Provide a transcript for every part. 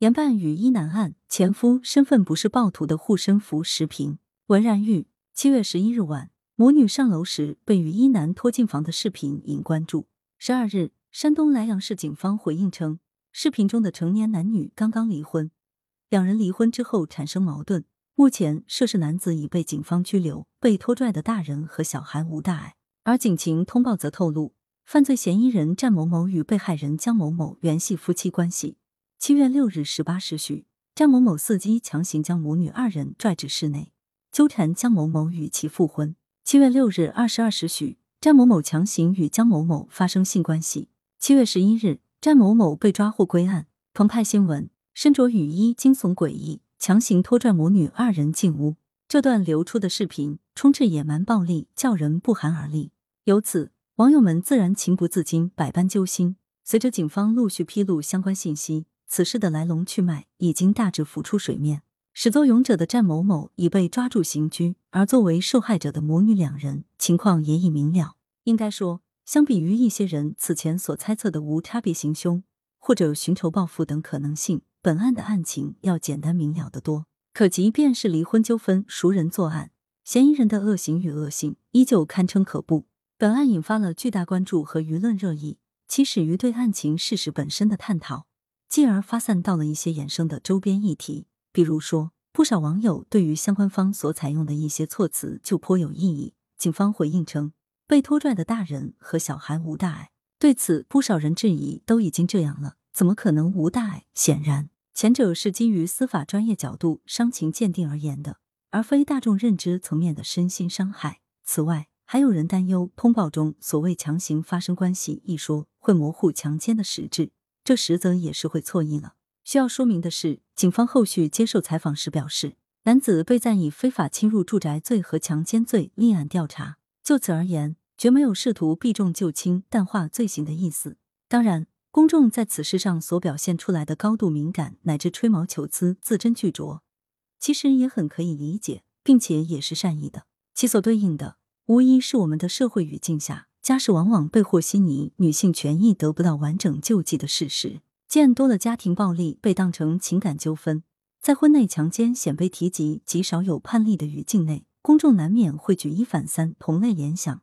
严办与一男案，前夫身份不是暴徒的护身符视频。文然玉，七月十一日晚，母女上楼时被与一男拖进房的视频引关注。十二日，山东莱阳市警方回应称，视频中的成年男女刚刚离婚，两人离婚之后产生矛盾。目前，涉事男子已被警方拘留，被拖拽的大人和小孩无大碍。而警情通报则透露，犯罪嫌疑人战某某与被害人江某某原系夫妻关系。七月六日十八时许，张某某伺机强行将母女二人拽至室内，纠缠江某某与其复婚。七月六日二十二时许，张某某强行与江某某发生性关系。七月十一日，张某某被抓获归案。澎湃新闻：身着雨衣，惊悚诡异，强行拖拽母女二人进屋。这段流出的视频充斥野蛮暴力，叫人不寒而栗。由此，网友们自然情不自禁，百般揪心。随着警方陆续披露相关信息。此事的来龙去脉已经大致浮出水面。始作俑者的战某某已被抓住刑拘，而作为受害者的母女两人情况也已明了。应该说，相比于一些人此前所猜测的无差别行凶或者寻仇报复等可能性，本案的案情要简单明了得多。可即便是离婚纠纷，熟人作案，嫌疑人的恶行与恶性依旧堪称可怖。本案引发了巨大关注和舆论热议，起始于对案情事实本身的探讨。进而发散到了一些衍生的周边议题，比如说，不少网友对于相关方所采用的一些措辞就颇有异议。警方回应称，被拖拽的大人和小孩无大碍。对此，不少人质疑，都已经这样了，怎么可能无大碍？显然，前者是基于司法专业角度伤情鉴定而言的，而非大众认知层面的身心伤害。此外，还有人担忧，通报中所谓强行发生关系一说，会模糊强奸的实质。这实则也是会错意了。需要说明的是，警方后续接受采访时表示，男子被暂以非法侵入住宅罪和强奸罪立案调查。就此而言，绝没有试图避重就轻、淡化罪行的意思。当然，公众在此事上所表现出来的高度敏感乃至吹毛求疵、字斟句酌，其实也很可以理解，并且也是善意的。其所对应的，无疑是我们的社会语境下。家事往往被和稀泥，女性权益得不到完整救济的事实。见多了家庭暴力被当成情感纠纷，在婚内强奸鲜被提及、极少有判例的语境内，公众难免会举一反三、同类联想，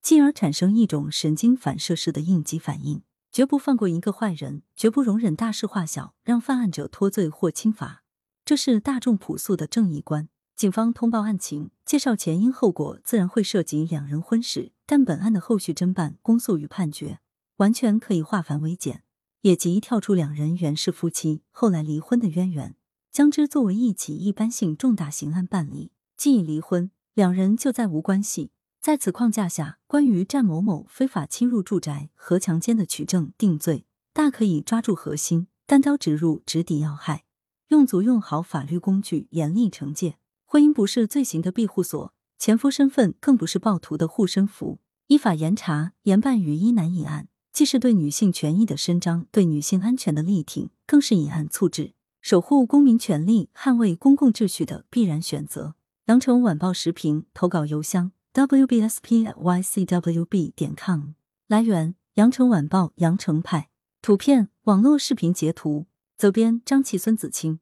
进而产生一种神经反射式的应激反应，绝不放过一个坏人，绝不容忍大事化小，让犯案者脱罪或轻罚。这是大众朴素的正义观。警方通报案情，介绍前因后果，自然会涉及两人婚史。但本案的后续侦办、公诉与判决，完全可以化繁为简，也即跳出两人原是夫妻，后来离婚的渊源，将之作为一起一般性重大刑案办理。既已离婚，两人就再无关系。在此框架下，关于战某某非法侵入住宅和强奸的取证定罪，大可以抓住核心，单刀直入，直抵要害，用足用好法律工具，严厉惩戒。婚姻不是罪行的庇护所，前夫身份更不是暴徒的护身符。依法严查严办与一男一案，既是对女性权益的伸张，对女性安全的力挺，更是以案促治，守护公民权利、捍卫公共秩序的必然选择。羊城晚报时评投稿邮箱：wbspycwb 点 com。来源：羊城晚报羊城派。图片：网络视频截图。责编：张琪、孙子清。